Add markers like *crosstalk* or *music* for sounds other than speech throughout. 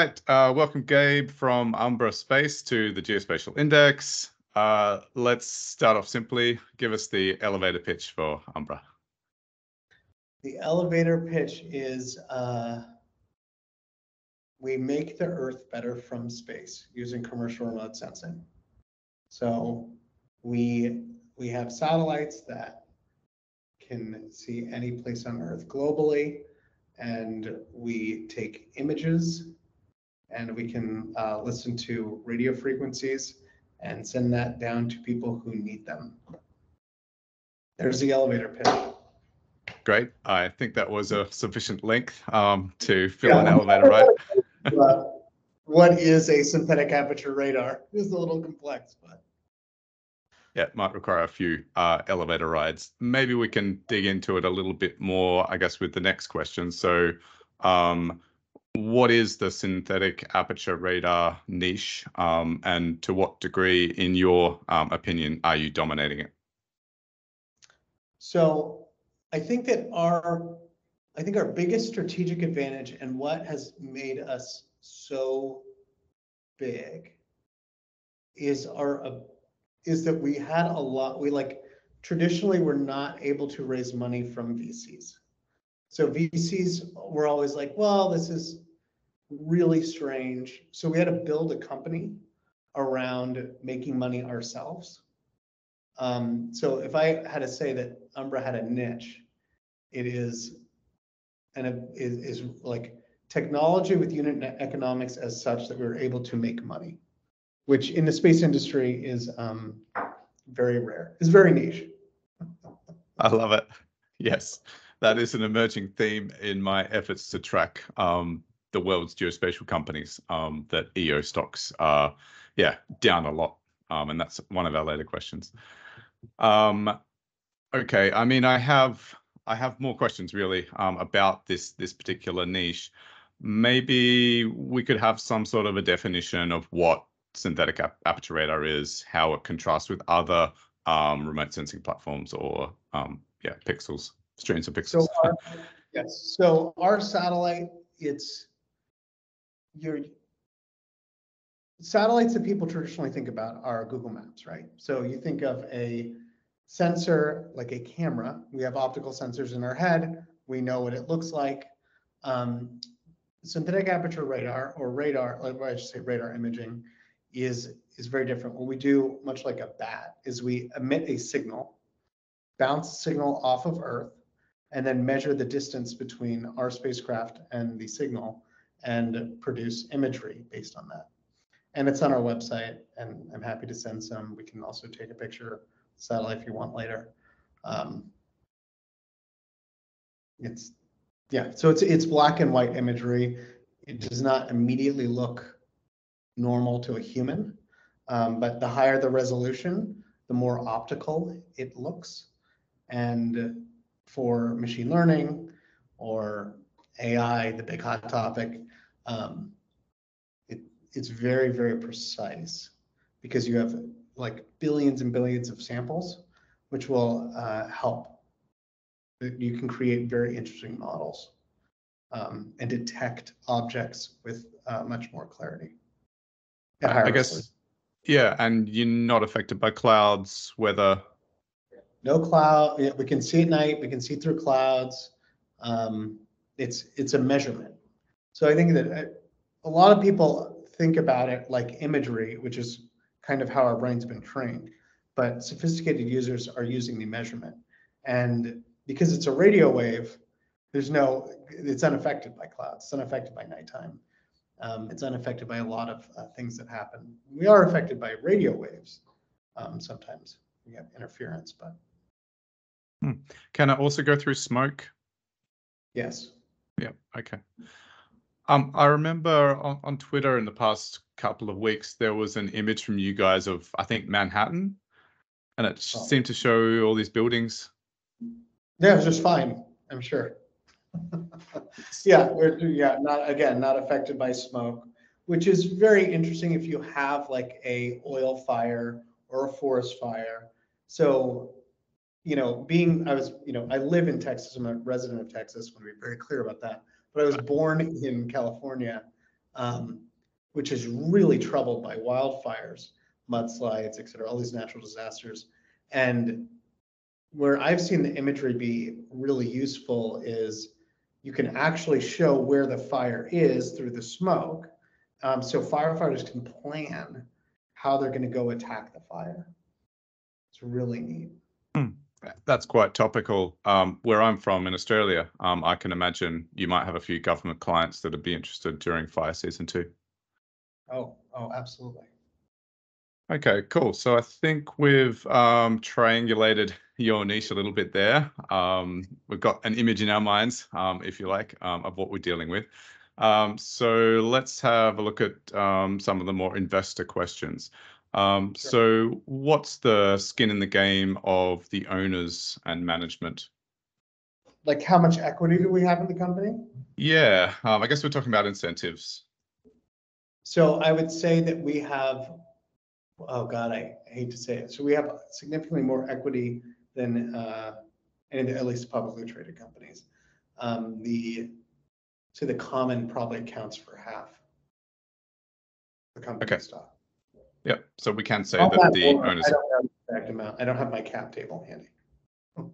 right. Uh, welcome, Gabe, from Umbra Space to the Geospatial Index. Uh, let's start off simply. Give us the elevator pitch for Umbra. The elevator pitch is uh, we make the Earth better from space using commercial remote sensing. So we we have satellites that can see any place on Earth globally, and we take images, and we can uh, listen to radio frequencies and send that down to people who need them. There's the elevator pitch. Great. I think that was a sufficient length um, to fill yeah. an elevator ride. *laughs* uh, what is a synthetic aperture radar? It's a little complex, but yeah, it might require a few uh, elevator rides. Maybe we can dig into it a little bit more, I guess, with the next question. So, um, what is the synthetic aperture radar niche, um, and to what degree, in your um, opinion, are you dominating it? So, I think that our, I think our biggest strategic advantage and what has made us so big is our is that we had a lot, we like traditionally were not able to raise money from VCs. So VCs were always like, well, this is really strange. So we had to build a company around making money ourselves. Um, so if I had to say that Umbra had a niche, it is and it is, is like technology with unit economics as such that we were able to make money which in the space industry is um, very rare. It's very niche. *laughs* I love it. Yes, that is an emerging theme in my efforts to track um, the world's geospatial companies. Um, that EO stocks are, yeah, down a lot, um, and that's one of our later questions. Um, okay, I mean, I have I have more questions really um, about this this particular niche. Maybe we could have some sort of a definition of what synthetic ap aperture radar is, how it contrasts with other um, remote sensing platforms or um, yeah, pixels, streams of pixels. So *laughs* our, yes, so our satellite, it's your satellites that people traditionally think about are Google Maps, right? So you think of a sensor like a camera. We have optical sensors in our head. We know what it looks like. Um, synthetic aperture radar or radar, like I should say radar imaging, is is very different. What we do, much like a bat, is we emit a signal, bounce the signal off of Earth, and then measure the distance between our spacecraft and the signal and produce imagery based on that. And it's on our website, and I'm happy to send some. We can also take a picture satellite if you want later. Um, it's yeah, so it's it's black and white imagery. It does not immediately look normal to a human. Um, but the higher the resolution, the more optical it looks. And for machine learning or AI, the big hot topic, um, it, it's very, very precise because you have like billions and billions of samples, which will uh, help. You can create very interesting models um, and detect objects with uh, much more clarity. I guess, yeah, and you're not affected by clouds, weather. No cloud. We can see at night. We can see through clouds. Um, it's it's a measurement. So I think that uh, a lot of people think about it like imagery, which is kind of how our brain's been trained. But sophisticated users are using the measurement, and because it's a radio wave, there's no. It's unaffected by clouds. It's unaffected by nighttime. Um, it's unaffected by a lot of uh, things that happen. We are affected by radio waves um, sometimes. We have interference, but. Hmm. Can it also go through smoke? Yes. Yeah. Okay. Um, I remember on, on Twitter in the past couple of weeks there was an image from you guys of I think Manhattan, and it oh. seemed to show all these buildings. Yeah, it was just fine. I'm sure. *laughs* yeah, we're yeah not again not affected by smoke, which is very interesting if you have like a oil fire or a forest fire. So, you know, being I was you know I live in Texas. I'm a resident of Texas. I want to be very clear about that. But I was born in California. um, which is really troubled by wildfires, mudslides, et cetera, all these natural disasters. And where I've seen the imagery be really useful is you can actually show where the fire is through the smoke. Um, so firefighters can plan how they're going to go attack the fire. It's really neat. That's quite topical. Um, where I'm from in Australia, um, I can imagine you might have a few government clients that would be interested during fire season too. Oh, oh, absolutely. Okay, cool. So I think we've um, triangulated your niche a little bit there. Um, we've got an image in our minds, um, if you like, um, of what we're dealing with. Um, so let's have a look at um, some of the more investor questions. Um, Sure. So what's the skin in the game of the owners and management? Like how much equity do we have in the company? Yeah, um, I guess we're talking about incentives. So I would say that we have, oh God, I hate to say it. So we have significantly more equity than uh, any of the, at least publicly traded companies. Um, The, so the common probably accounts for half the Okay. company stock. Yep. So we can't say I'll that have the more. owners. I don't the exact amount. I don't have my cap table handy.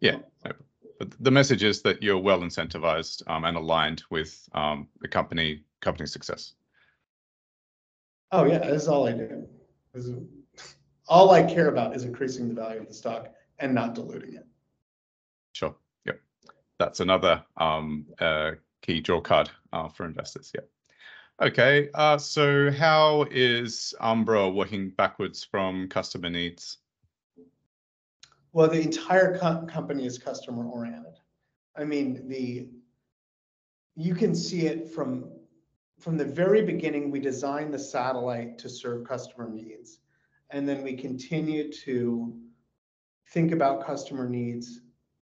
Yeah. But the message is that you're well incentivized um, and aligned with um, the company company success. Oh, yeah, this is all I do. This is, *laughs* all I care about is increasing the value of the stock and not diluting it. Sure. Yep. That's another um, uh, key draw card uh, for investors. Yep. Okay. Uh, so how is Umbra working backwards from customer needs? Well, the entire co- company is customer oriented. I mean, the, you can see it from, from the very beginning, we designed the satellite to serve customer needs. And then we continue to think about customer needs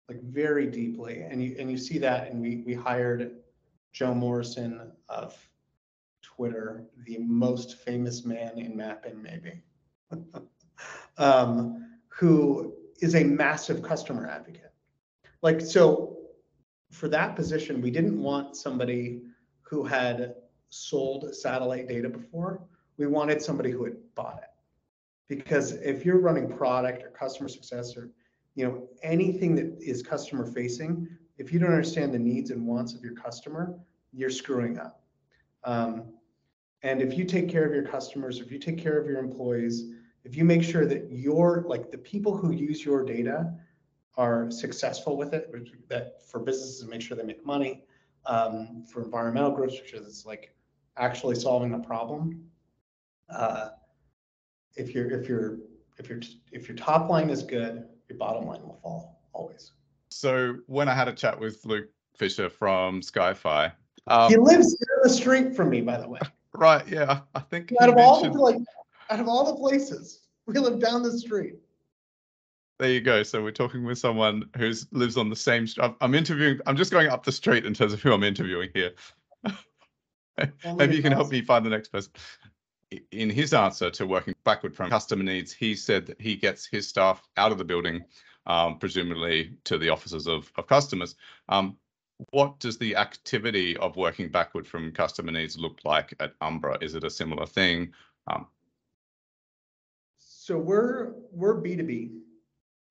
like very deeply. And you, and you see that, and we, we hired Joe Morrison of Twitter, the most famous man in mapping, maybe. *laughs* um, who is a massive customer advocate. Like, so for that position, we didn't want somebody who had sold satellite data before. We wanted somebody who had bought it. Because if you're running product or customer success or, you know, anything that is customer facing, if you don't understand the needs and wants of your customer, you're screwing up. Um, and if you take care of your customers, if you take care of your employees, if you make sure that your, like the people who use your data are successful with it, which- that for businesses, make sure they make money, um, for environmental groups, sure that's like actually solving the problem. Uh, If you're, if you're, if your, if your top line is good, your bottom line will fall, always. So when I had a chat with Luke Fischer from Skyfi, um, He lives down the street from me, by the way. Right? Yeah, I think Out of all the, like, out of all the places, we live down the street. There you go. So we're talking with someone who lives on the same. I'm interviewing. I'm just going up the street in terms of who I'm interviewing here. *laughs* Maybe you can help me find the next person. In his answer to working backward from customer needs, he said that he gets his staff out of the building, um, presumably to the offices of, of customers. Um, what does the activity of working backward from customer needs look like at Umbra? Is it a similar thing? Um, So we're, we're B two B.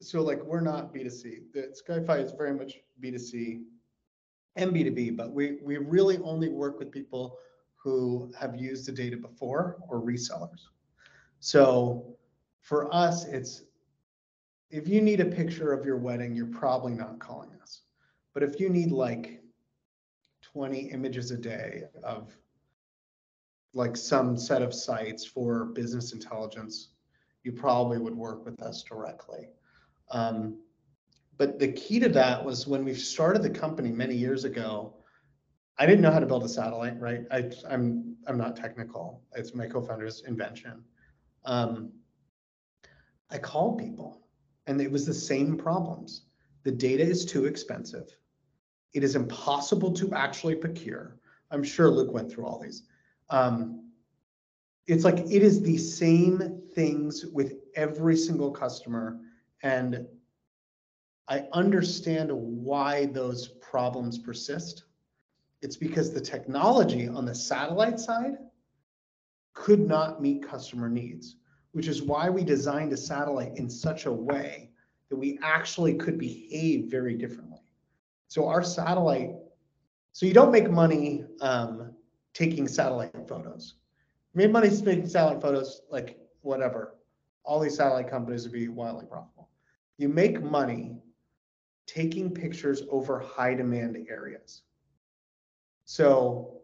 So like, we're not B two C. The Skyfi is very much B two C and B two B, but we, we really only work with people who have used the data before or resellers. So for us, it's, if you need a picture of your wedding, you're probably not calling us. But if you need like twenty images a day of like some set of sites for business intelligence, you probably would work with us directly. Um, but the key to that was when we started the company many years ago, I didn't know how to build a satellite, right? I, I'm, I'm not technical. It's my co-founder's invention. Um, I called people and it was the same problems. The data is too expensive. It is impossible to actually procure. I'm sure Luke went through all these. Um, it's like it is the same things with every single customer and i understand why those problems persist it's because the technology on the satellite side could not meet customer needs, which is why we designed a satellite in such a way that we actually could behave very differently. So our satellite, so you don't make money um, taking satellite photos. You made money taking satellite photos, like whatever. All these satellite companies would be wildly profitable. You make money taking pictures over high demand areas. So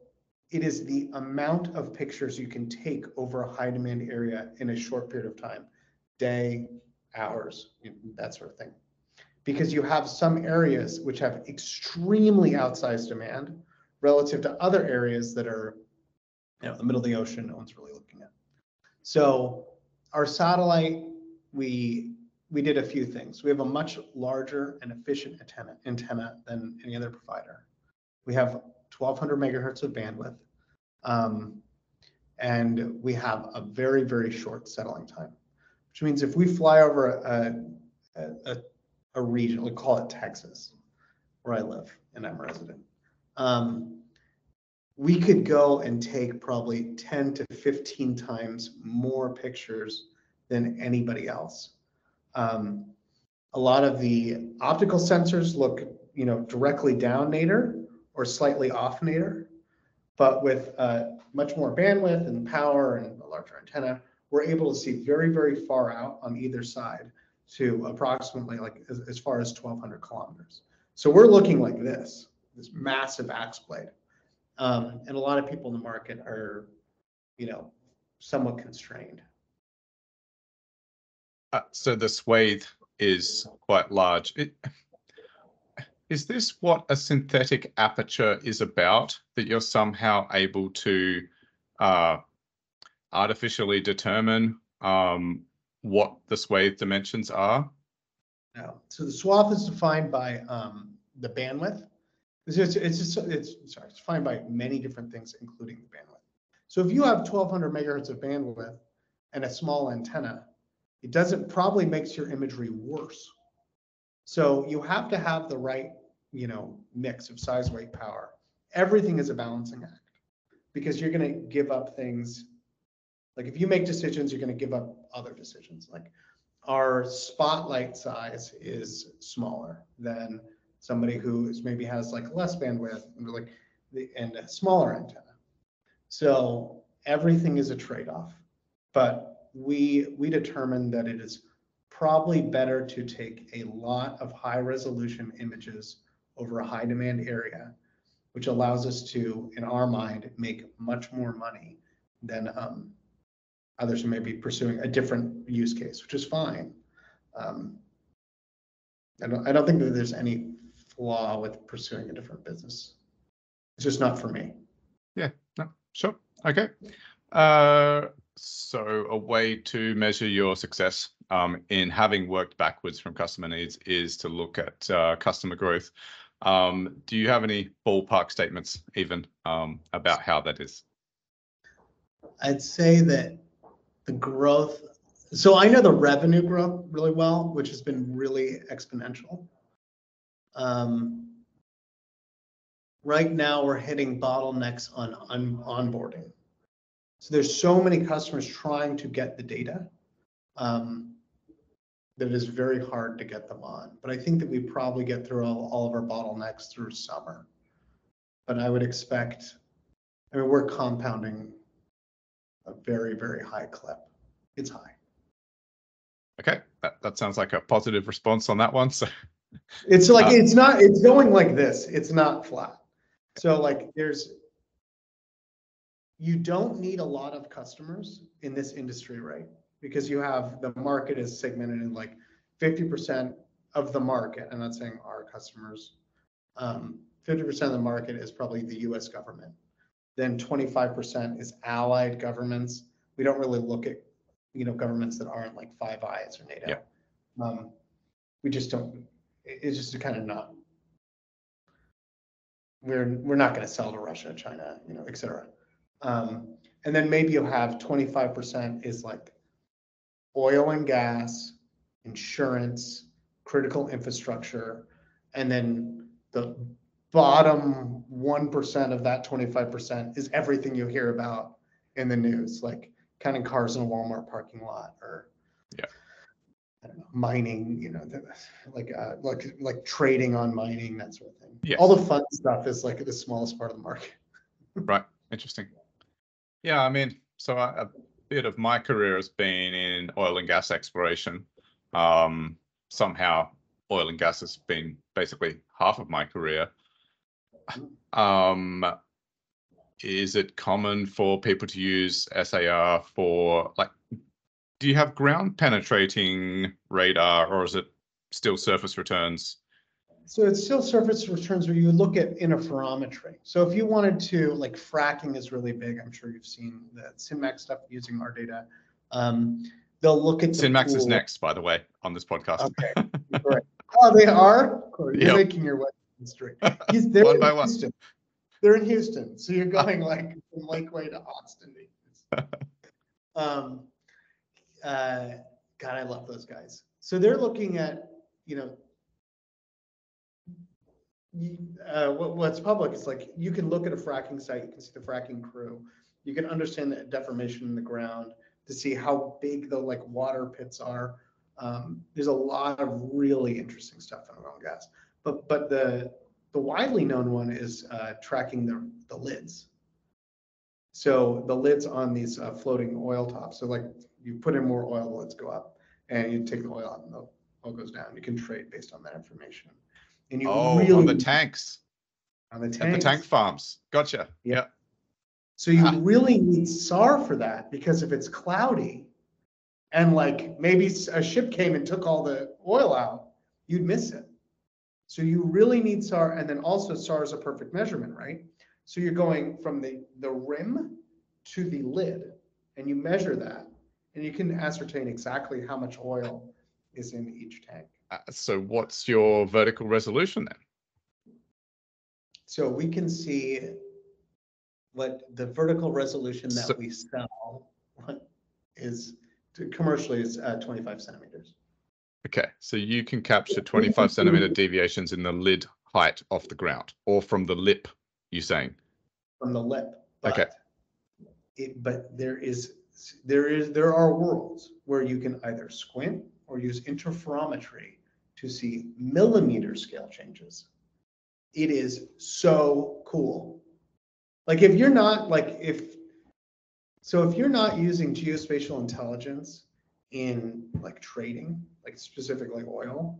it is the amount of pictures you can take over a high demand area in a short period of time, day, hours, that sort of thing. Because you have some areas which have extremely outsized demand relative to other areas that are, you know, the middle of the ocean, no one's really looking at. So our satellite, we we did a few things. We have a much larger and efficient antenna, antenna than any other provider. We have 1200 megahertz of bandwidth. Um, and we have a very, very short settling time, which means if we fly over a, a, a, a region, we call it Texas, where I live and I'm a resident, um, we could go and take probably 10 to 15 times more pictures than anybody else. Um, a lot of the optical sensors look, you know, directly down nadir or slightly off nadir, but with uh, much more bandwidth and power and a larger antenna, we're able to see very, very far out on either side to approximately like as, as far as 1200 kilometers. So we're looking like this, this massive axe blade. Um, and a lot of people in the market are, you know, somewhat constrained. Uh, so the swathe is quite large. It, is this what a synthetic aperture is about? That you're somehow able to uh, artificially determine um, what the swathe dimensions are? No. So the swath is defined by um, the bandwidth. It's, it's, it's, it's sorry, it's defined by many different things, including the bandwidth. So if you have 1200 megahertz of bandwidth and a small antenna, it doesn't probably makes your imagery worse. So you have to have the right, you know, mix of size, weight, power. Everything is a balancing act because you're going to give up things. Like if you make decisions, you're going to give up other decisions. Like our spotlight size is smaller than somebody who is maybe has like less bandwidth and like the and a smaller antenna. So everything is a trade-off. But we we determined that it is probably better to take a lot of high resolution images over a high demand area, which allows us to, in our mind, make much more money than um, others who may be pursuing a different use case, which is fine. Um, I don't, I don't think that there's any flaw with pursuing a different business. It's just not for me. Yeah, no, sure. Okay. Uh, so a way to measure your success um, in having worked backwards from customer needs is to look at uh, customer growth. Um, do you have any ballpark statements even um, about how that is? I'd say that the growth, so I know the revenue growth really well, which has been really exponential. Um, right now, we're hitting bottlenecks on, on onboarding. So there's so many customers trying to get the data um, that it is very hard to get them on. But I think that we probably get through all, all of our bottlenecks through summer. But I would expect, I mean, we're compounding a very, very high clip. It's high. Okay, that, that sounds like a positive response on that one. So it's like, uh, it's not, it's going like this. It's not flat. So like there's you don't need a lot of customers in this industry, right? Because you have the market is segmented in like 50% of the market. I'm not saying our customers. Um, 50% of the market is probably the US government. Then 25% is allied governments. We don't really look at, you know, governments that aren't like Five Eyes or NATO. Yeah. Um, we just don't, it's just kind of not, we're, we're not going to sell to Russia, China, you know, et cetera. Um, and then maybe you'll have 25% is like oil and gas, insurance, critical infrastructure, and then the bottom 1% of that 25% is everything you hear about in the news, like counting cars in a Walmart parking lot or Yeah. I don't know, mining, you know, the- like uh, like like trading on mining, that sort of thing. Yes. All the fun stuff is like the smallest part of the market. *laughs* Right. Interesting. Yeah, I mean, so I, a bit of my career has been in oil and gas exploration. Um, somehow, oil and gas has been basically half of my career. Um, is it common for people to use SAR for like? Do you have ground penetrating radar, or is it still surface returns? So it's still surface returns where you look at interferometry. So if you wanted to, like fracking is really big. I'm sure you've seen the SynMax stuff using our data. Um, they'll look at the SynMax is next, by the way, on this podcast. Okay, *laughs* great. Oh, they are? Corey, You're Yep. making your way history. He's they're One in by one. Houston. They're in Houston, so you're going *laughs* like from Lakeway to Austin. *laughs* Um, uh, God, I love those guys. So they're looking at, you know, uh, what, what's public is like, you can look at a fracking site, you can see the fracking crew. You can understand the deformation in the ground to see how big the like water pits are. Um, there's a lot of really interesting stuff in oil and gas. But, but the, the widely known one is, uh, tracking the, the lids. So the lids on these uh, floating oil tops, so like you put in more oil, the lids go up and you take the oil out and the oil goes down. You can trade based on that information. And you Oh, really on the tanks, on the tanks. at the tank farms. Gotcha. Yeah. Yeah. So you Ah. really need SAR for that because if it's cloudy and like maybe a ship came and took all the oil out, you'd miss it. So you really need SAR and then also SAR is a perfect measurement, right? So you're going from the, the rim to the lid and you measure that and you can ascertain exactly how much oil is in each tank. Uh, so what's your vertical resolution then? So we can see what the vertical resolution So- that we sell is commercially is uh, 25 centimeters. Okay, so you can capture 25 centimeter deviations in the lid height off the ground or from the lip, you saying? from the lip. Okay. but It, but there is, there is, there are worlds where you can either squint or use interferometry to see millimeter scale changes. It is so cool. Like if you're not, like if, so if you're not using geospatial intelligence in like trading, like specifically oil,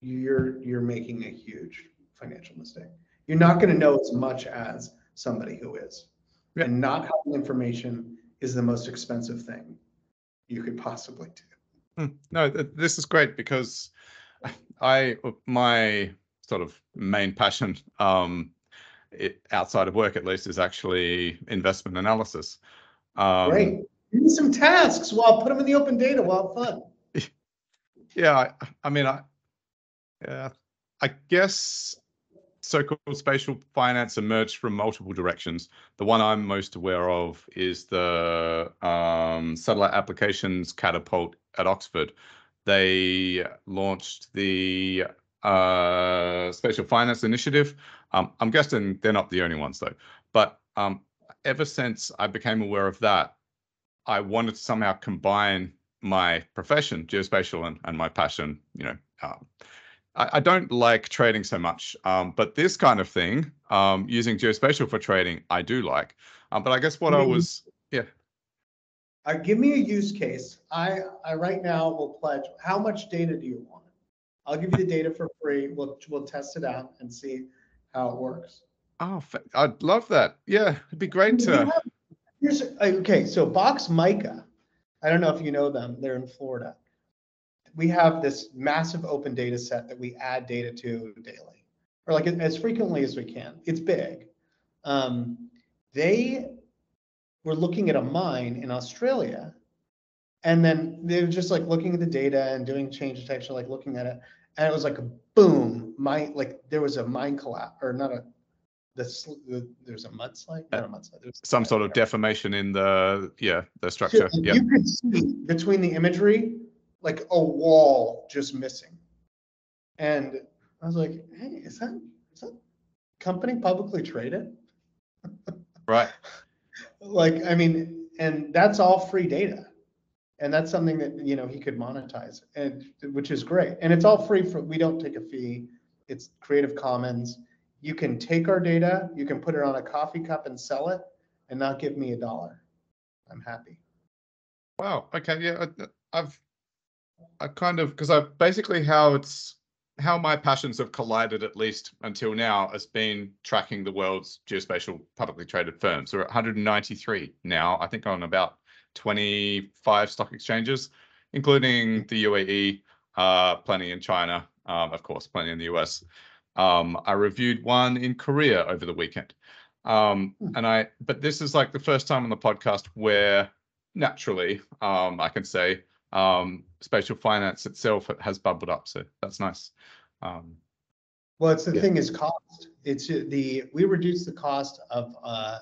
you're, you're making a huge financial mistake. You're not going to know as much as somebody who is. Yeah. And not having information is the most expensive thing you could possibly do. Hmm, No, this is great because I my sort of main passion, um, it, outside of work at least, is actually investment analysis. Um, Great. Some tasks. Well, put them in the open data. Have fun. *laughs* Yeah, I, I mean, I, yeah, I guess so-called spatial finance emerged from multiple directions. The one I'm most aware of is the um, satellite applications catapult at Oxford. They launched the uh, spatial finance initiative. Um, I'm guessing they're not the only ones though. But um, ever since I became aware of that, I wanted to somehow combine my profession, geospatial, and, and my passion. You know, um, I, I don't like trading so much, um, but this kind of thing, um, using geospatial for trading, I do like. Um, but I guess what I Mhm. was, yeah, Uh, give me a use case. I, I right now will pledge, how much data do you want? I'll give you the data for free. We'll, we'll test it out and see how it works. oh, I'd love that. Yeah, it'd be great We to. have- Here's, okay, so boxMica, I don't know if you know them, they're in Florida. We have this massive open data set that we add data to daily, or like as frequently as we can. It's big. Um, they were looking at a mine in Australia. And then they were just like looking at the data and doing change detection, like looking at it. And it was like a boom, mine, like there was a mine collapse, or not a, the, the, there's a mudslide, uh, not a mudslide. there's- Some sort of deformation in the yeah the so structure. Yeah, You could see between the imagery, like a wall just missing. And I was like, hey, is that, is that company publicly traded? *laughs* right. like, I mean, and that's all free data. And that's something that, you know, he could monetize and, which is great. And it's all free for, we don't take a fee. It's Creative Commons. You can take our data, you can put it on a coffee cup and sell it and not give me a dollar. I'm happy. Wow. Okay. Yeah. I, I've, I kind of, because I've basically how it's, how my passions have collided, at least until now, has been tracking the world's geospatial publicly traded firms. We're at 193 now, I think on about 25 stock exchanges, including the UAE, uh, plenty in China, um, of course, plenty in the US. Um, I reviewed one in Korea over the weekend. Um, and I, but this is like the first time on the podcast where naturally, um, I can say, um, spatial finance itself has bubbled up. So that's nice. Um, Well, it's the Yeah. thing is cost. It's the, we reduce the cost of, uh,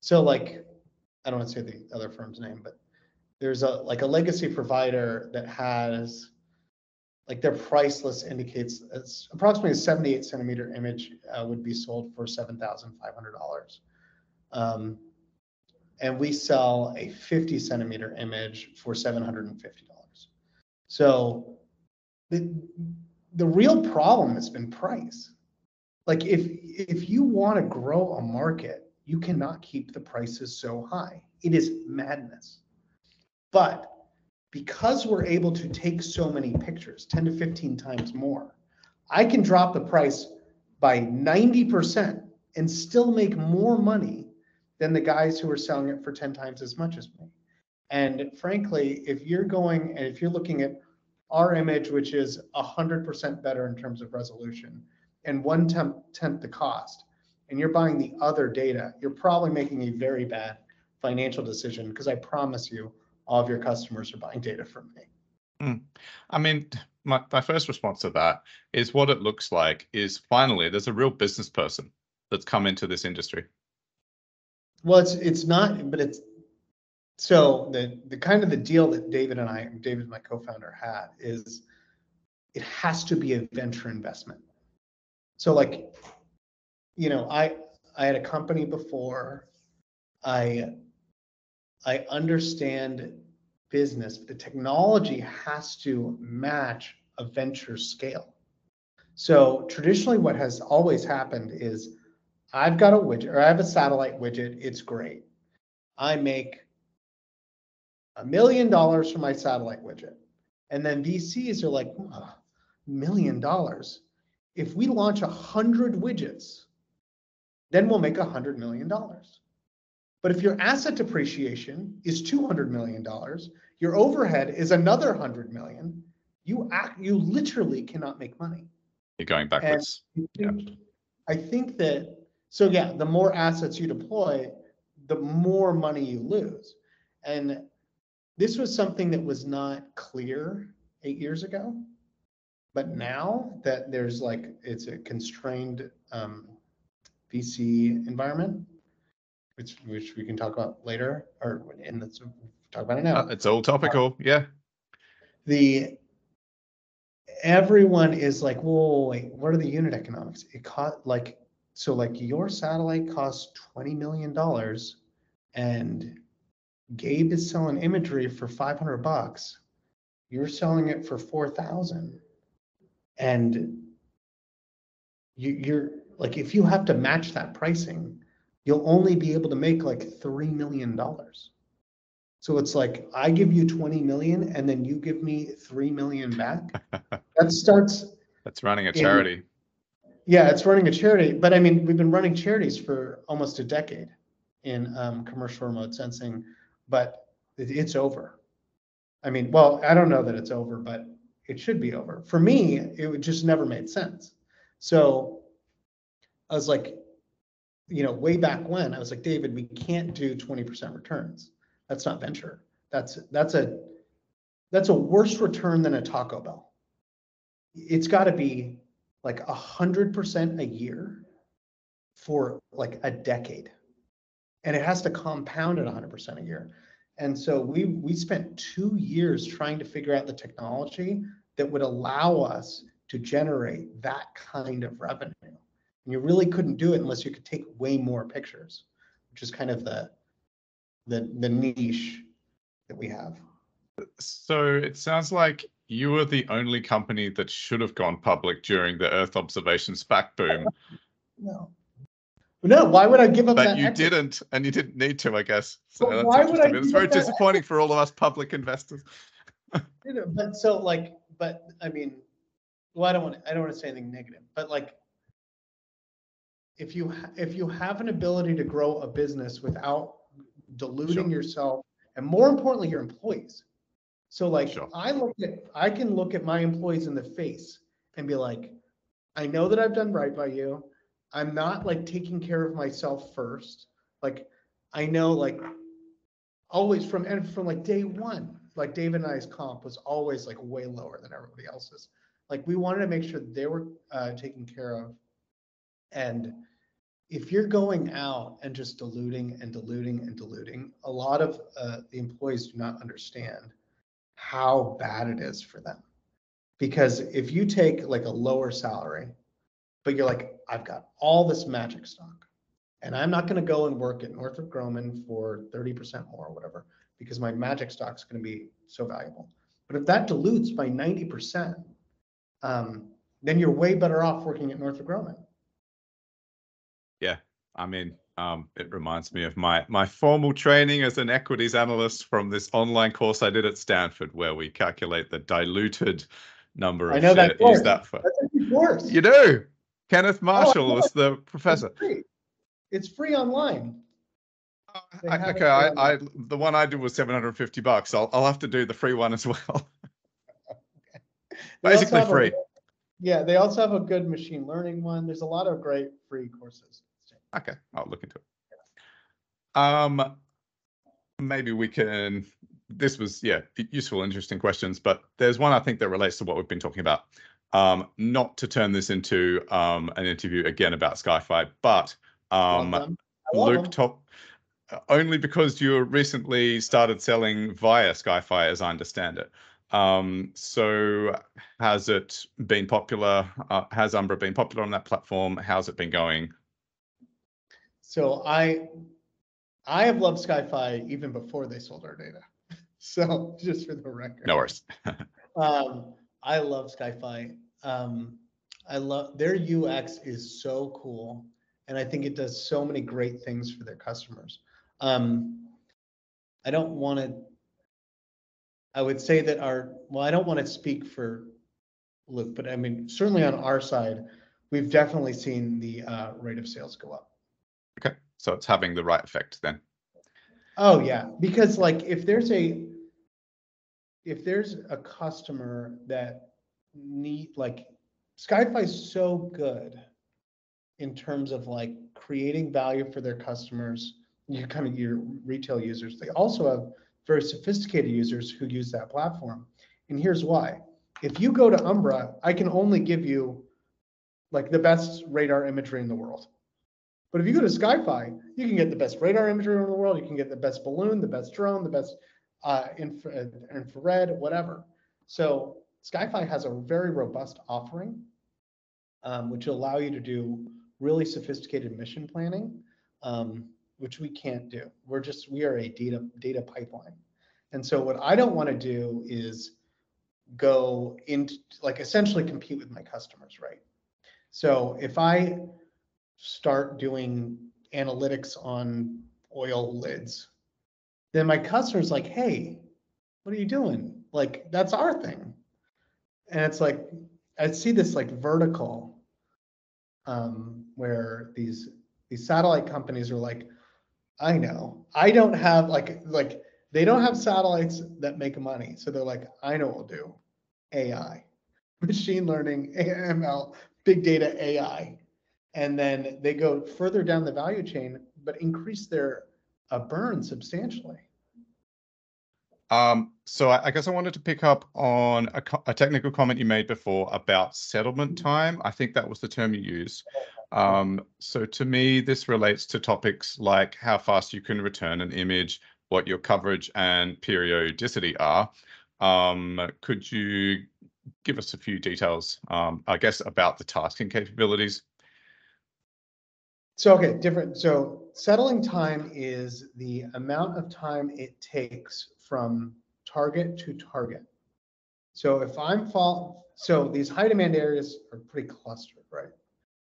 so like, I don't want to say the other firm's name, but there's a, like a legacy provider that has, like their price list indicates it's approximately a seventy-eight centimeter image, uh, would be sold for seven thousand five hundred dollars. Um, and we sell a fifty centimeter image for seven hundred and fifty dollars. So the, the real problem has been price. Like if, if you want to grow a market, you cannot keep the prices so high. It is madness. But because we're able to take so many pictures, 10 to 15 times more, I can drop the price by 90% and still make more money than the guys who are selling it for 10 times as much as me. And frankly, if you're going and if you're looking at our image, which is 100% better in terms of resolution and one tenth, the cost, and you're buying the other data, you're probably making a very bad financial decision because I promise you, all of your customers are buying data from me. Hmm. I mean, my, my first response to that is what it looks like is finally there's a real business person that's come into this industry. Well, it's, it's not, but it's, so the, the kind of the deal that David and I, David, my co-founder had is it has to be a venture investment. So like, you know, I, I had a company before. I, I understand business, but the technology has to match a venture scale. So traditionally what has always happened is I've got a widget or I have a satellite widget. It's great. I make a million dollars for my satellite widget. And then VCs are like, "Oh, million dollars. If we launch a hundred widgets, then we'll make a hundred million dollars. But if your asset depreciation is two hundred million dollars, your overhead is another hundred million, you act, you literally cannot make money. You're going backwards. Yeah. I think that, so yeah, the more assets you deploy, the more money you lose. And this was something that was not clear eight years ago. But now that there's like, it's a constrained um, VC environment, which, which we can talk about later, or in the, talk about it now Uh, it's all topical. Yeah. the everyone is like, whoa, wait, what are the unit economics? It cost like so like your satellite costs twenty million dollars, and Gabe is selling imagery for five hundred bucks. You're selling it for four thousand, and you, you're like, if you have to match that pricing, you'll only be able to make like three million dollars. So it's like, I give you twenty million and then you give me three million back. *laughs* That starts, That's running a charity. yeah, it's running a charity, but I mean, we've been running charities for almost a decade in um, commercial remote sensing, but it, it's over. I mean, well, I don't know that it's over, but it should be over. For me, it would just never made sense. So I was like, you know, way back when, I was like, David, we can't do twenty percent returns. That's not venture. That's, that's a, that's a worse return than a Taco Bell. It's gotta be like a hundred percent a year for like a decade. And it has to compound at hundred percent a year. And so we, we spent two years trying to figure out the technology that would allow us to generate that kind of revenue. And you really couldn't do it unless you could take way more pictures, which is kind of the, the, the niche that we have. So it sounds like you were the only company that should have gone public during the Earth observation SPAC boom, *laughs* No. No, why would I give up but that? you didn't, and you didn't need to, I guess. So But why would I. It's very disappointing for all of us public investors. *laughs* But so like, but I mean, well, I don't want, to. I don't want to say anything negative, but like. If you, if you have an ability to grow a business without diluting Sure. yourself and more importantly, your employees. So like, Sure. I look at, I can look at my employees in the face and be like, I know that I've done right by you. I'm not like taking care of myself first. Like, I know like always from and from like day one, like David and I's comp was always like way lower than everybody else's. Like we wanted to make sure they were uh, taken care of. And if you're going out and just diluting and diluting and diluting, a lot of uh, the employees do not understand how bad it is for them. Because if you take like a lower salary, but you're like, I've got all this magic stock, and I'm not going to go and work at Northrop Grumman for 30% more or whatever, because my magic stock is going to be so valuable. But if that dilutes by 90%, um, then you're way better off working at Northrop Grumman. I mean, um, it reminds me of my my formal training as an equities analyst from this online course I did at Stanford, where we calculate the diluted number of I know that course. That for That's a course. you do. Kenneth Marshall know was the It's professor. free. It's free online. They I- okay, I, I the one I did was seven hundred and fifty bucks. I'll I'll have to do the free one as well. *laughs* Also Basically have a- free. Yeah, they also have a good machine learning one. There's a lot of great free courses. Okay, I'll look into it. Um, maybe we can. This was yeah useful, interesting questions, but there's one I think that relates to what we've been talking about. Um, not to turn this into um an interview again about Skyfi, but um. Luke top uh, only because you recently started selling via Skyfi, as I understand it. Um, so has it been popular? Uh, has Umbra been popular on that platform? How's it been going? So I, I have loved Skyfi even before they sold our data. *laughs* So just for the record. No worries. *laughs* Um, I love Skyfi. Um, I love their UX is so cool, and I think it does so many great things for their customers. Um, I don't want to. I would say that our well, I don't want to speak for Luke, but I mean certainly on our side, we've definitely seen the uh, rate of sales go up. Okay, so it's having the right effect then. Oh, yeah, because like if there's a, if there's a customer that need, like, Skyfi's so good in terms of like creating value for their customers, you kind of your retail users. They also have very sophisticated users who use that platform. And here's why. If you go to Umbra, I can only give you like the best radar imagery in the world. But if you go to Skyfi, you can get the best radar imagery in the world. You can get the best balloon, the best drone, the best uh, infra- infrared, whatever. So Skyfi has a very robust offering, um, which will allow you to do really sophisticated mission planning, um, which we can't do. We're just we are a data data pipeline, and so what I don't want to do is go into like essentially compete with my customers, right? So if I start doing analytics on oil lids, then my customer's like, hey, what are you doing? Like, that's our thing. And it's like, I see this like vertical um, where these these satellite companies are like, I know, I don't have like like they don't have satellites that make money. So they're like, I know we'll do. AI, *laughs* machine learning, AML, big data AI and then they go further down the value chain, but increase their uh, burn substantially. Um, so I, I guess I wanted to pick up on a, a technical comment you made before about settlement time. I think that was the term you used. Um, so to me, this relates to topics like how fast you can return an image, what your coverage and periodicity are. Um, could you give us a few details, um, I guess, about the tasking capabilities? So okay, different. So settling time is the amount of time it takes from target to target. So if I'm fall, so these high demand areas are pretty clustered, right?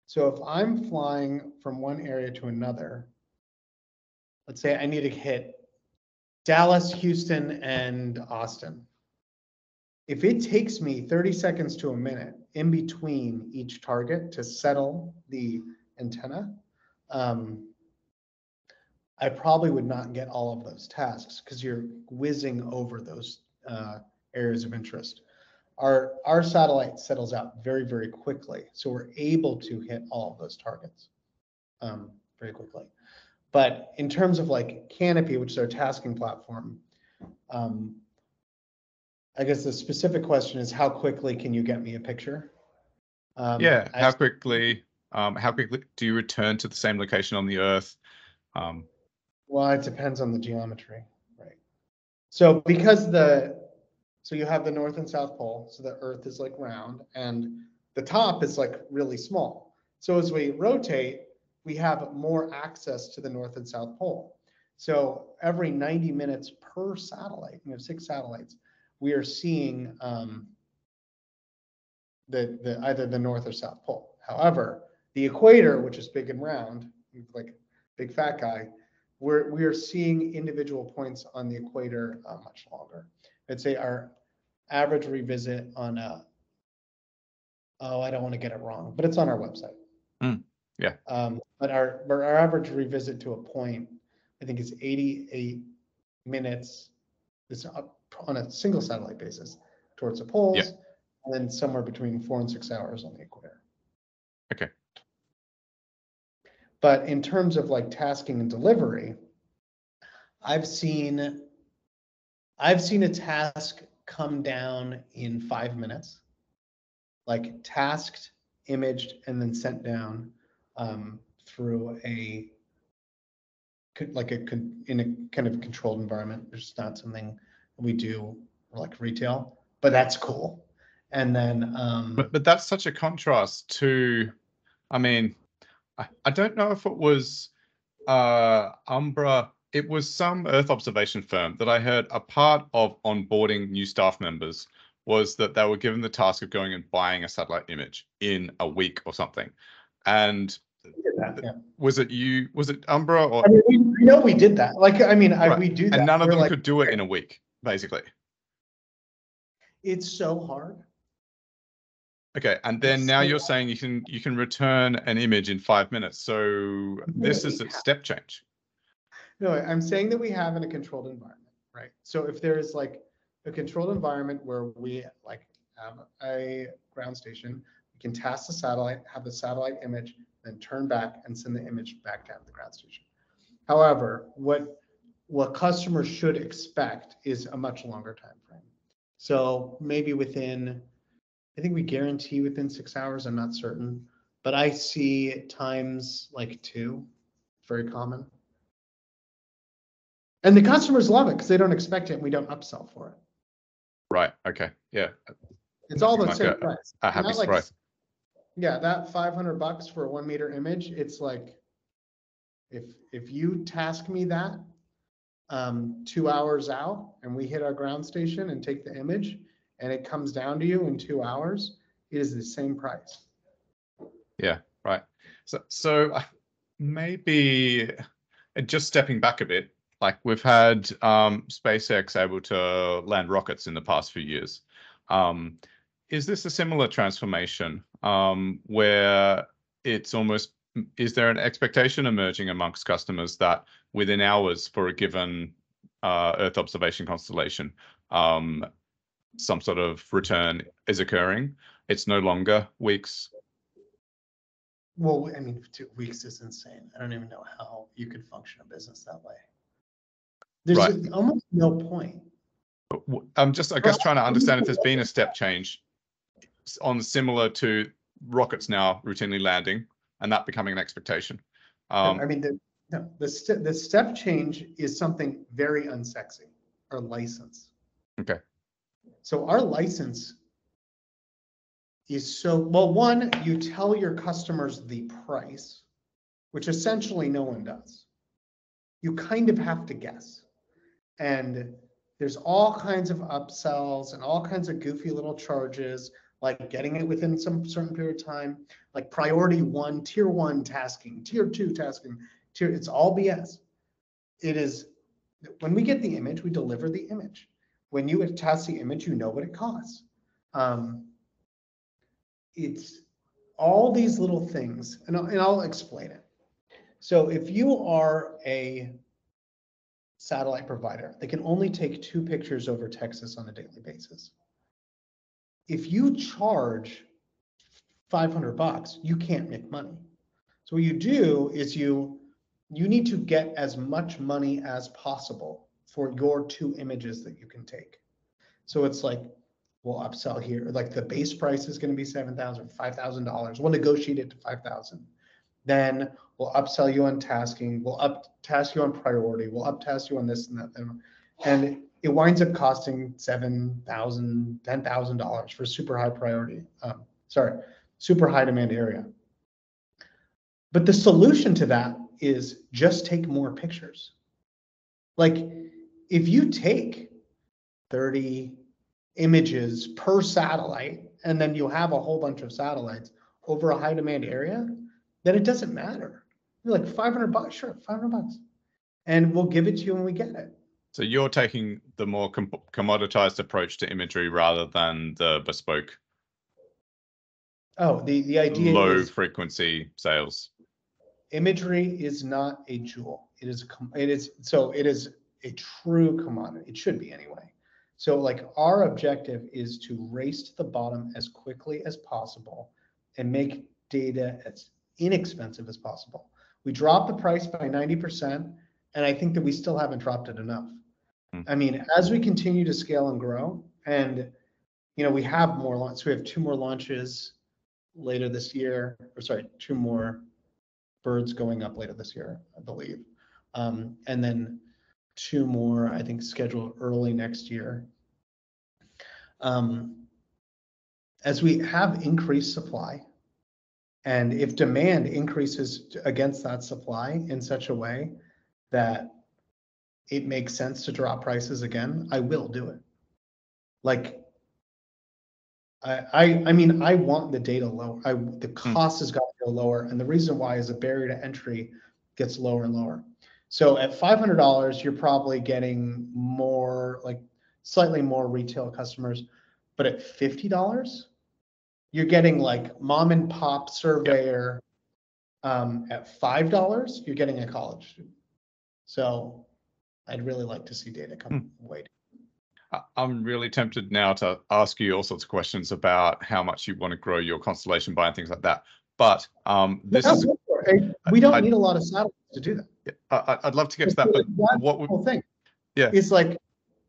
So if I'm flying from one area to another, let's say I need to hit Dallas, Houston, and Austin. If it takes me 30 seconds to a minute in between each target to settle the antenna, um, I probably would not get all of those tasks because you're whizzing over those uh, areas of interest. Our, our satellite settles out very, very quickly. So we're able to hit all of those targets um, very quickly. But in terms of like Canopy, which is our tasking platform, um, I guess the specific question is how quickly can you get me a picture? Um, Yeah, how quickly, um, how quickly do you return to the same location on the Earth? Um, Well, it depends on the geometry, right? So because the, so you have the north and south pole, so the earth is like round and the top is like really small. So as we rotate, we have more access to the north and south pole. So every 90 minutes per satellite, we have six satellites, we are seeing um, the, the, either the north or south pole. However, the equator, which is big and round, like big fat guy, we're, we are seeing individual points on the equator uh, much longer. I'd say our average revisit on a, oh, I don't want to get it wrong, but it's on our website. Mm, yeah. Um, but our, but our average revisit to a point, I think is eighty-eight minutes. It's on a single satellite basis towards the poles. And then somewhere between four and six hours on the equator. Okay. But in terms of like tasking and delivery, I've seen, I've seen a task come down in five minutes. Like tasked, imaged, and then sent down um, through a like a in a kind of controlled environment. There's not something we do like retail, but that's cool. And then um, But but that's such a contrast to, I mean, I, I don't know if it was uh Umbra, it was some Earth observation firm that I heard a part of onboarding new staff members was that they were given the task of going and buying a satellite image in a week or something. And that, yeah. was it you, was it Umbra or, I mean, we, we know we did that. Like, I mean, I, we do that. and none of We're them like, could do it in a week, basically. It's so hard. Okay, and then now you're saying you can you can return an image in five minutes. So this is a step change. No, I'm saying that we have in a controlled environment, right? So if there's like a controlled environment where we like have a ground station, we can task the satellite, have the satellite image, then turn back and send the image back down to the ground station. However, what what customers should expect is a much longer time frame. So maybe within, I think we guarantee within six hours, I'm not certain, but I see times like two, very common. And the customers love it because they don't expect it and we don't upsell for it. Right. Okay. Yeah. It's all the Like same a- price. A happy like- surprise. Yeah, that five hundred bucks for a one meter image, it's like, if, if you task me that, um, two hours out and we hit our ground station and take the image and it comes down to you in two hours, it is the same price. Yeah, right. So so uh, maybe uh, just stepping back a bit, like we've had um, SpaceX able to land rockets in the past few years. Um, is this a similar transformation um, where it's almost is there an expectation emerging amongst customers that within hours for a given uh, Earth observation constellation, um, some sort of return is occurring? It's no longer weeks. Well, I mean, two weeks is insane. I don't even know how you could function a business that way. There's Right. almost no point. I'm just, I guess, trying to understand if there's been a step change on similar to rockets now routinely landing and that becoming an expectation. I Um, mean, the, no, the step, the step change is something very unsexy, or license. Okay. So our license is so, well, one, you tell your customers the price, which essentially no one does. you kind of have to guess. And there's all kinds of upsells and all kinds of goofy little charges, like getting it within some certain period of time, like priority one, tier one tasking, tier two tasking, tier, it's all BS. It is, when we get the image, we deliver the image. When you attach the image, you know what it costs. Um, it's all these little things, and I'll, and I'll explain it. So if you are a satellite provider that can only take two pictures over Texas on a daily basis, if you charge 500 bucks, you can't make money. So what you do is you you need to get as much money as possible for your two images that you can take. So it's like we'll upsell here, like the base price is going to be seven thousand, five thousand dollars. We'll negotiate it to five thousand. Then we'll upsell you on tasking. We'll up task you on priority. We'll up task you on this and that. And it winds up costing seven thousand, ten thousand dollars for super high priority. Um, sorry, super high demand area. But the solution to that is just take more pictures. Like if you take 30 images per satellite and then you have a whole bunch of satellites over a high demand area, then it doesn't matter. You're like 500 bucks, sure, 500 bucks. And we'll give it to you when we get it. So you're taking the more com- commoditized approach to imagery rather than the bespoke Oh, the, the idea low is frequency sales. imagery is not a jewel. it is it is so it is a true commodity. It should be anyway. So like our objective is to race to the bottom as quickly as possible and make data as inexpensive as possible. We dropped the price by ninety percent, and I think that we still haven't dropped it enough. Hmm. I mean, as we continue to scale and grow, and you know, we have more launches. We have two more launches later this year, or sorry, two more birds going up later this year, I believe. Um, and then two more, I think, scheduled early next year. Um, as we have increased supply, and if demand increases against that supply in such a way that it makes sense to drop prices again, I will do it. Like, I, I, I mean, I want the data low. I, the cost has got to go lower, and the reason why is the barrier to entry gets lower and lower. So at five hundred dollars, you're probably getting more, like slightly more retail customers. But at fifty dollars, you're getting like mom and pop surveyor. Um, at five dollars, you're getting a college student. So I'd really like to see data come way. I- I'm really tempted now to ask you all sorts of questions about how much you want to grow your constellation by and things like that. But um, this No, is, go for it. Hey, We don't I- need a lot of satellites to do that. I, I'd love to get to that, but what would, thing. Yeah. It's like,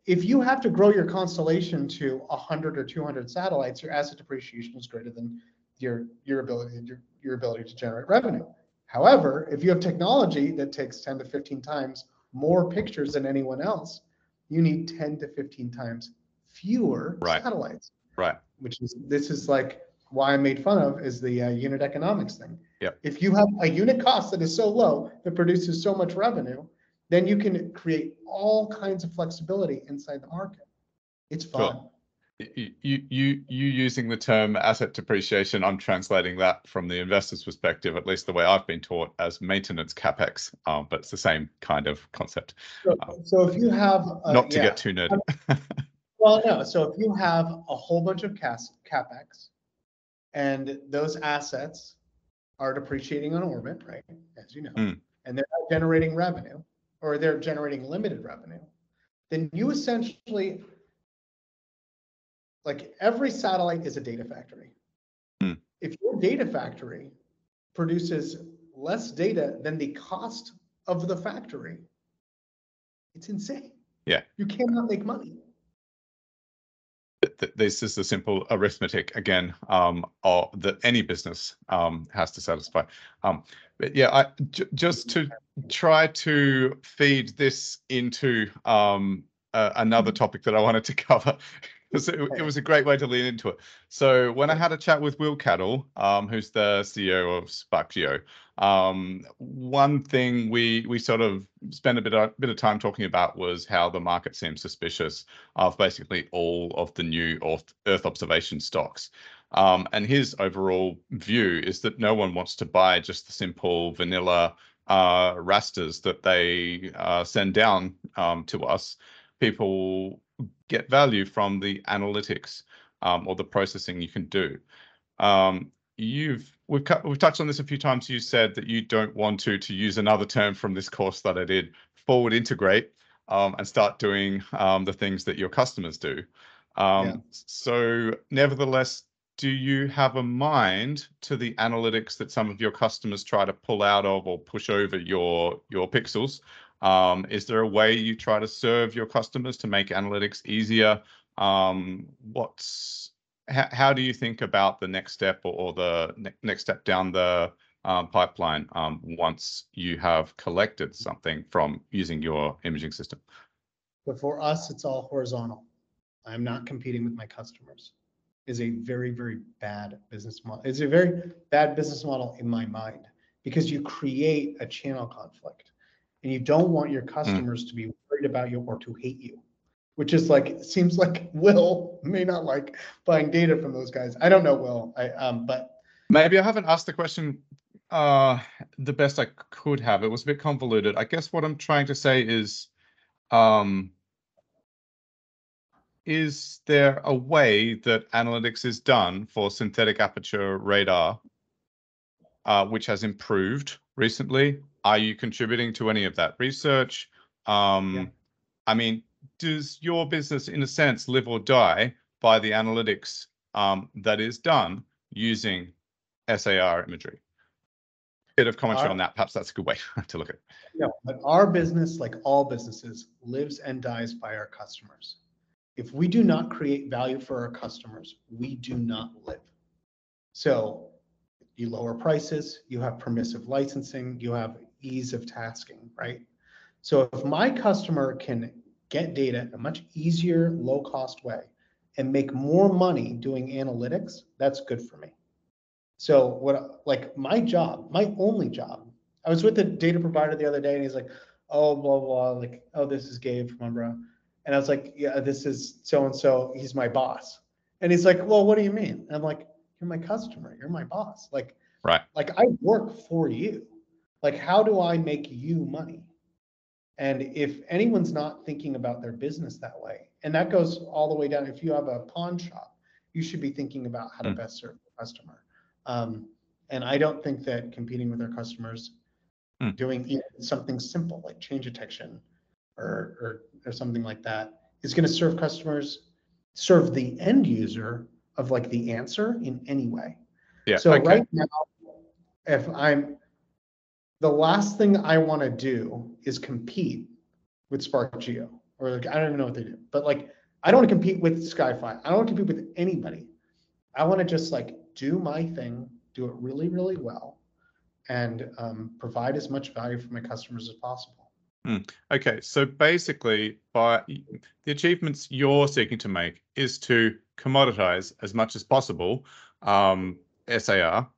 if you have to grow your constellation to hundred or two hundred satellites, your asset depreciation is greater than your, your ability, your, your ability to generate revenue. However, if you have technology that takes ten to fifteen times more pictures than anyone else, you need ten to fifteen times fewer Right. satellites, right, which is, this is like why I made fun of is the uh, unit economics thing. Yeah. If you have a unit cost that is so low that produces so much revenue, then you can create all kinds of flexibility inside the market. It's fun. you, you, you, you using the term asset depreciation, I'm translating that from the investor's perspective, at least the way I've been taught as maintenance capex, um, but it's the same kind of concept. So, so if you have, uh, Not to yeah. get too nerdy. Well, no, so if you have a whole bunch of cas- capex and those assets are depreciating on orbit, right, as you know, Hmm. and they're not generating revenue, or they're generating limited revenue, then you essentially, like every satellite is a data factory. Hmm. If your data factory produces less data than the cost of the factory, it's insane. Yeah. You cannot make money. Th- th- this is the simple arithmetic again um, or that any business um, has to satisfy. Um, but yeah, I, j- just to try to feed this into um, uh, another topic that I wanted to *laughs* cover *laughs* So it, it was a great way to lean into it. So when I had a chat with Will Cadell, um, who's the CEO of Sparkgeo, um, one thing we we sort of spent a bit of, bit of time talking about was how the market seems suspicious of basically all of the new Earth, Earth observation stocks. Um, and his overall view is that no one wants to buy just the simple vanilla uh, rasters that they uh, send down um, to us. People get value from the analytics um, or the processing you can do. Um, you've we've we've touched on this a few times. You said that you don't want to to use another term from this course that I did forward integrate um, and start doing um, the things that your customers do. Um, yeah. So, nevertheless, do you have a mind to the analytics that some of your customers try to pull out of or push over your your pixels um, is there a way you try to serve your customers to make analytics easier? Um, what's how, how do you think about the next step or, or the ne next step down the um, pipeline um, once you have collected something from using your imaging system? But for us, it's all horizontal. I'm not competing with my customers. Is a very, very bad business model. It's a very bad business model in my mind because you create a channel conflict and you don't want your hmm. customers mm. to be worried about you or to hate you which is like seems like will may not like buying data from those guys i don't know will i um but maybe i haven't asked the question uh the best i could have it was a bit convoluted i guess what i'm trying to say is um is there a way that analytics is done for synthetic aperture radar uh, which has improved recently are you contributing to any of that research? Um, yeah. I mean, does your business, in a sense, live or die by the analytics um, that is done using SAR imagery? Bit of commentary our, on that. Perhaps that's a good way *laughs* to look at it. Yeah, but our business, like all businesses, lives and dies by our customers. If we do not create value for our customers, we do not live. So you lower prices, you have permissive licensing, you have ease of tasking, right? So if my customer can get data in a much easier, low cost way and make more money doing analytics, that's good for me. So what like my job, my only job, I was with a data provider the other day and he's like, oh, blah, blah, like, oh, this is Gabe from Umbra. And I was like, yeah, this is so and so. He's my boss. And he's like, well, what do you mean? And I'm like, you're my customer. You're my boss. Like, right. Like I work for you like how do i make you money and if anyone's not thinking about their business that way and that goes all the way down if you have a pawn shop you should be thinking about how to mm. best serve the customer um, and i don't think that competing with our customers mm. doing something simple like change detection or, or or something like that is going to serve customers serve the end user of like the answer in any way yeah so okay. right now if i'm the last thing I want to do is compete with Sparkgeo or like I don't even know what they do, but like I don't want to compete with Skyfi. I don't want to compete with anybody. I want to just like do my thing, do it really, really well, and um, provide as much value for my customers as possible. Mm. Okay, so basically, by the achievements you're seeking to make is to commoditize as much as possible um, SAR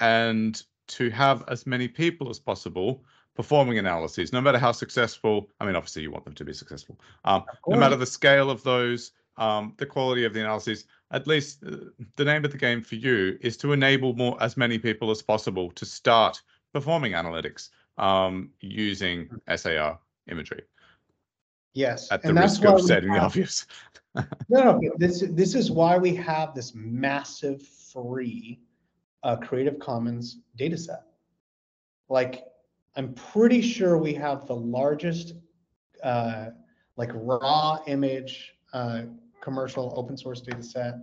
and to have as many people as possible performing analyses, no matter how successful. I mean, obviously, you want them to be successful. Um, no matter the scale of those, um, the quality of the analyses. At least uh, the name of the game for you is to enable more as many people as possible to start performing analytics um, using SAR imagery. Yes, at the risk of stating the obvious. *laughs* no, no, this this is why we have this massive free a Creative Commons data set. Like, I'm pretty sure we have the largest uh, like raw image uh, commercial open source data set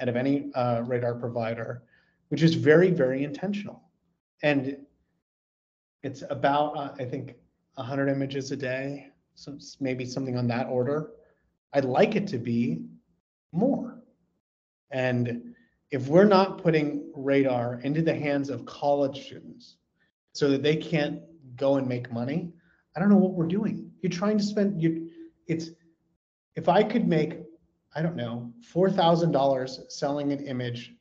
out of any uh, radar provider, which is very, very intentional. And it's about, uh, I think, 100 images a day, so maybe something on that order. I'd like it to be more. And if we're not putting radar into the hands of college students so that they can't go and make money, I don't know what we're doing. You're trying to spend you it's if I could make I don't know, four thousand dollars selling an image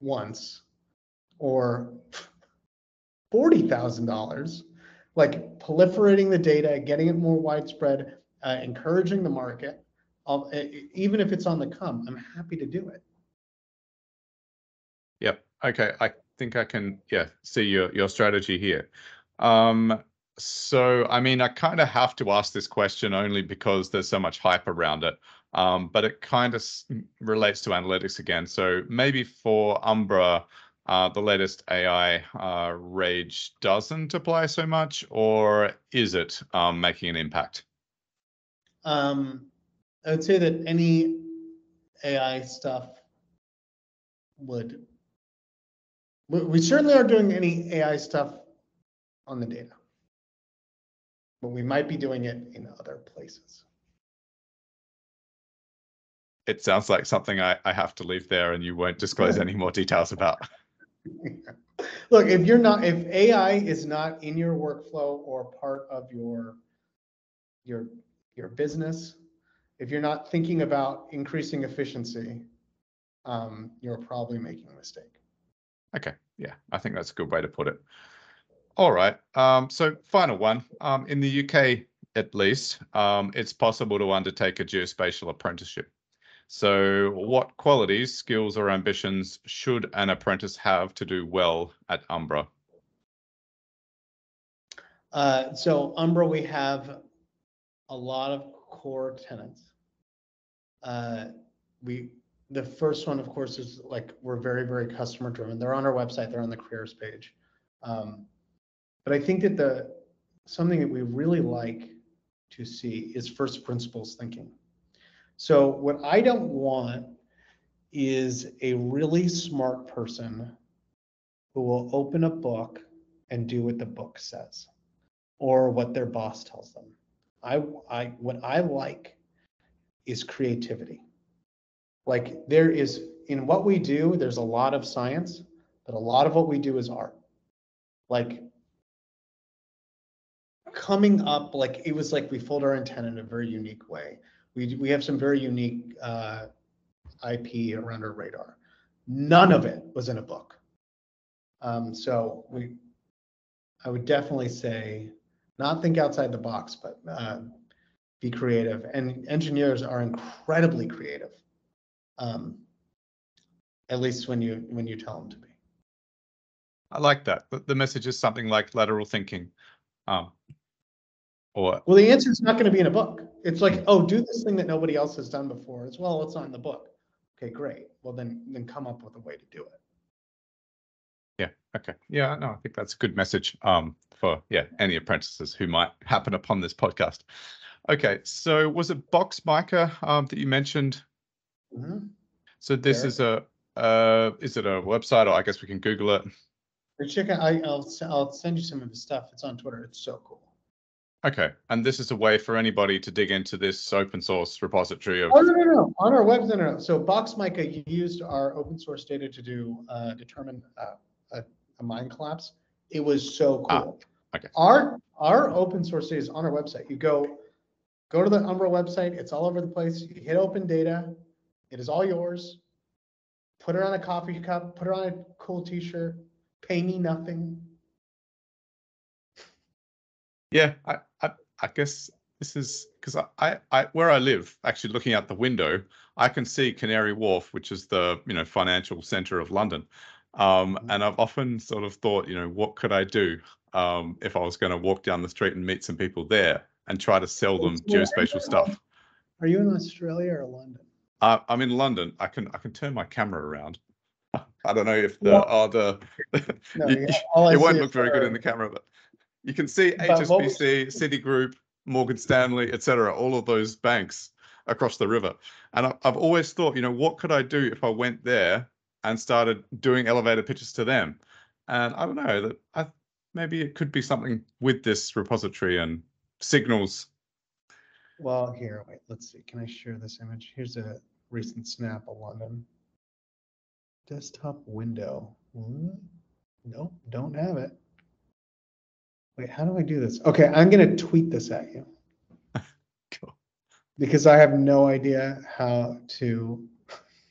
once or forty thousand dollars, like proliferating the data, getting it more widespread, uh, encouraging the market. I'll- e- even if it's on the come, I'm happy to do it. Okay. I think I can, yeah, see your your strategy here. Um, so I mean, I kind of have to ask this question only because there's so much hype around it. Um, but it kind of relates to analytics again. So maybe for Umbra, uh, the latest AI uh, rage doesn't apply so much, or is it um, making an impact? Um, I would say that any AI stuff would. We, we certainly aren't doing any AI stuff on the data. But we might be doing it in other places. It sounds like something I, I have to leave there and you won't disclose any more details about. *laughs* Look, if you're not, if AI is not in your workflow or part of your, your, your business, if you're not thinking about increasing efficiency, um, you're probably making a mistake. Okay, yeah, I think that's a good way to put it. All right, um, so final one. Um, in the UK, at least, um, it's possible to undertake a geospatial apprenticeship. So, what qualities, skills, or ambitions should an apprentice have to do well at Umbra? Uh, so Umbra, we have a lot of core tenants. Uh, we, the first one, of course, is like, we're very, very customer driven. They're on our website, they're on the careers page. Um, but I think that the, something that we really like to see is first principles thinking. So what I don't want is a really smart person who will open a book and do what the book says or what their boss tells them. I, I, what I like is creativity. Like there is, in what we do, there's a lot of science, but a lot of what we do is art. Like coming up, like it was like we fold our antenna in a very unique way. We, we have some very unique uh, IP around our radar. None of it was in a book. Um, so we, I would definitely say, not think outside the box, but uh, be creative. And engineers are incredibly creative, um, at least when you when you tell them to be. I like that. The, the message is something like lateral thinking. Um, or Well, the answer is not going to be in a book. It's like, oh, do this thing that nobody else has done before. It's well, it's not in the book. Okay, great. Well, then then come up with a way to do it. Yeah. Okay. Yeah. No, I think that's a good message um, for yeah any apprentices who might happen upon this podcast. Okay. So was it boxMica um, that you mentioned? Mhm. So this is a uh, is it a website or I guess we can Google it. Check out, I, I'll, I'll send you some of his stuff. It's on Twitter. It's so cool. Okay. And this is a way for anybody to dig into this open source repository of. Oh, no, no, no. On our web, no, no, no. So boxMica used our open source data to do, uh, determine, uh, a, a mine collapse. It was so Ah, cool. okay. Our, our open source data is on our website. You go, go to the Umbra website. It's all over the place. You hit open data. It is all yours. Put it on a coffee cup, put it on a cool t-shirt, pay me nothing. Yeah, I, I, I guess this is because I, I, I, where I live, actually looking out the window, I can see Canary Wharf, which is the you know financial center of London. Um, Mhm. and I've often sort of thought, you know, what could I do um, if I was going to walk down the street and meet some people there and try to sell them So where are you geospatial stuff. Are you in Australia or London? Uh, I'm in London. I can I can turn my camera around. *laughs* I don't know if the Well- oh the No, *laughs* you- yeah, it won't look very good in the camera, but you can see HSBC, Citigroup, Morgan Stanley, etc. All of those banks across the river. And I, I've always thought, you know, what could I do if I went there and started doing elevator pitches to them? And I don't know that I maybe it could be something with this repository and signals. Well, here, wait, let's see. Can I share this image? Here's a recent snap of London. Desktop window. Hmm, Nope, don't have it. Wait, how do I do this? Okay, I'm gonna tweet this at you. *laughs* Cool. because I have no idea how to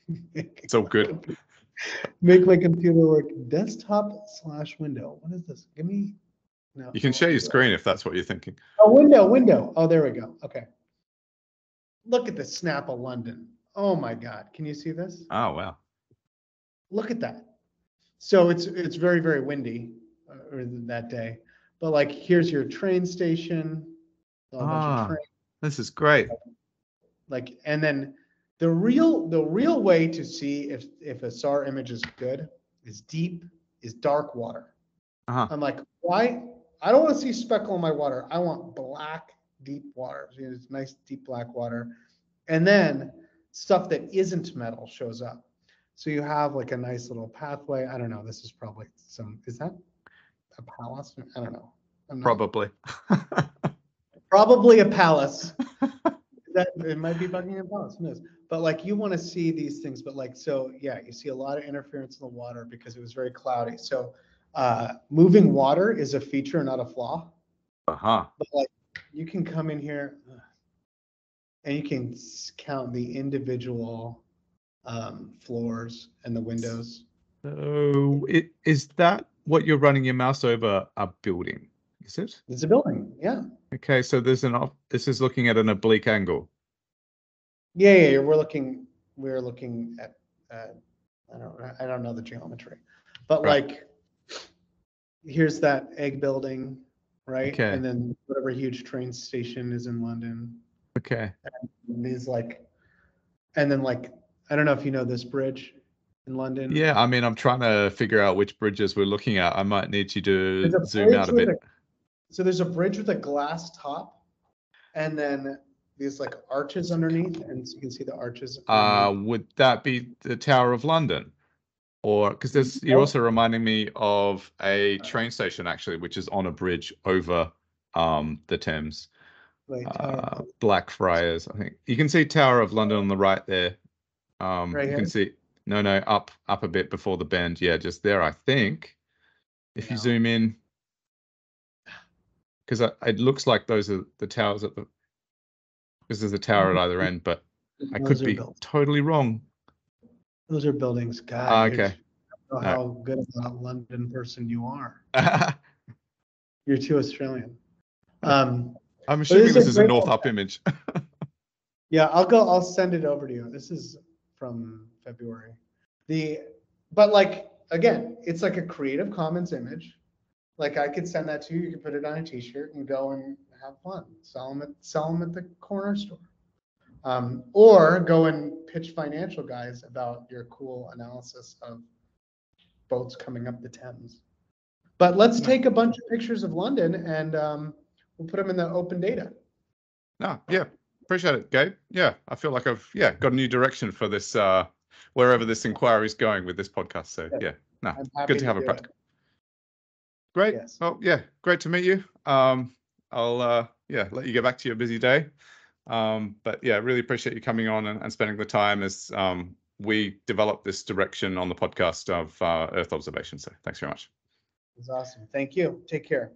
*laughs* make, It's good. make my computer work. Desktop slash window. What is this? Give me. No. You can share your screen if that's what you're thinking. Oh, window, window. Oh, there we go. Okay. Look at the snap of London. Oh my God. Can you see this? Oh, wow. Look at that. So it's it's very very windy uh, that day. But like here's your train station. a bunch of Ah. train- This is great. like and then the real the real way to see if if a SAR image is good is deep is dark water. Uh-huh. I'm like, why? I don't want to see speckle in my water. I want black deep water. You know, It's nice deep black water. And then stuff that isn't metal shows up. So you have like a nice little pathway. I don't know. This is probably some is that a palace? I don't know. Not- Probably. *laughs* probably a palace. that it might be Buckingham Palace, who knows? But like you want to see these things, but like so, yeah, you see a lot of interference in the water because it was very cloudy. So uh, moving water is a feature, not a flaw. uh-huh. But like you can come in here and you can count the individual um, floors and the windows. So it, is that what you're running your mouse over a building? Is it? It's a building, yeah. Okay, so there's an off, this is looking at an oblique angle. Yeah, yeah, yeah, we're looking, we're looking at, uh, I don't, I don't know the geometry, but Right. like, here's that egg building, right? Okay. And then whatever huge train station is in London, Okay. and these like, and then like, I don't know if you know this bridge in London. Yeah, I mean, I'm trying to figure out which bridges we're looking at. I might need you to zoom out a bit. So there's a bridge with a glass top, and then these like arches underneath, and so you can see the arches. Uh, would that be the Tower of London? Or because there's you're also reminding me of a train station actually, which is on a bridge over um the Thames. Uh, Blackfriars, I think. You can see Tower of London on the right there. Um, Right you can see no, no, up up a bit before the bend. Yeah, just there, I think. If you zoom in, because it looks like those are the towers at the. Because there's a tower at either end, but I could be built- totally wrong. Those are buildings. God. Ah, okay. I don't know how good of a London person you are. *laughs* You're too Australian. Um, I'm assuming is this is a north up image. *laughs* yeah, I'll go. I'll send it over to you. This is from February. The, but like again, it's like a Creative Commons image. Like I could send that to you. You could put it on a T-shirt and go and have fun. Sell them at sell them at the corner store, um, or go and pitch financial guys about your cool analysis of boats coming up the Thames. But let's take a bunch of pictures of London and um, we'll put them in the open data. no, yeah, appreciate it, Gabe. Yeah, I feel like I've yeah got a new direction for this uh wherever this inquiry is going with this podcast. So Yeah. no, good to have a do it. practical. Great. Yes. Well, yeah, great to meet you. Um, I'll uh, yeah let you get back to your busy day. Um, but yeah, really appreciate you coming on and, and spending the time as um, we develop this direction on the podcast of uh, Earth observation. So thanks very much. It's awesome. Thank you. Take care.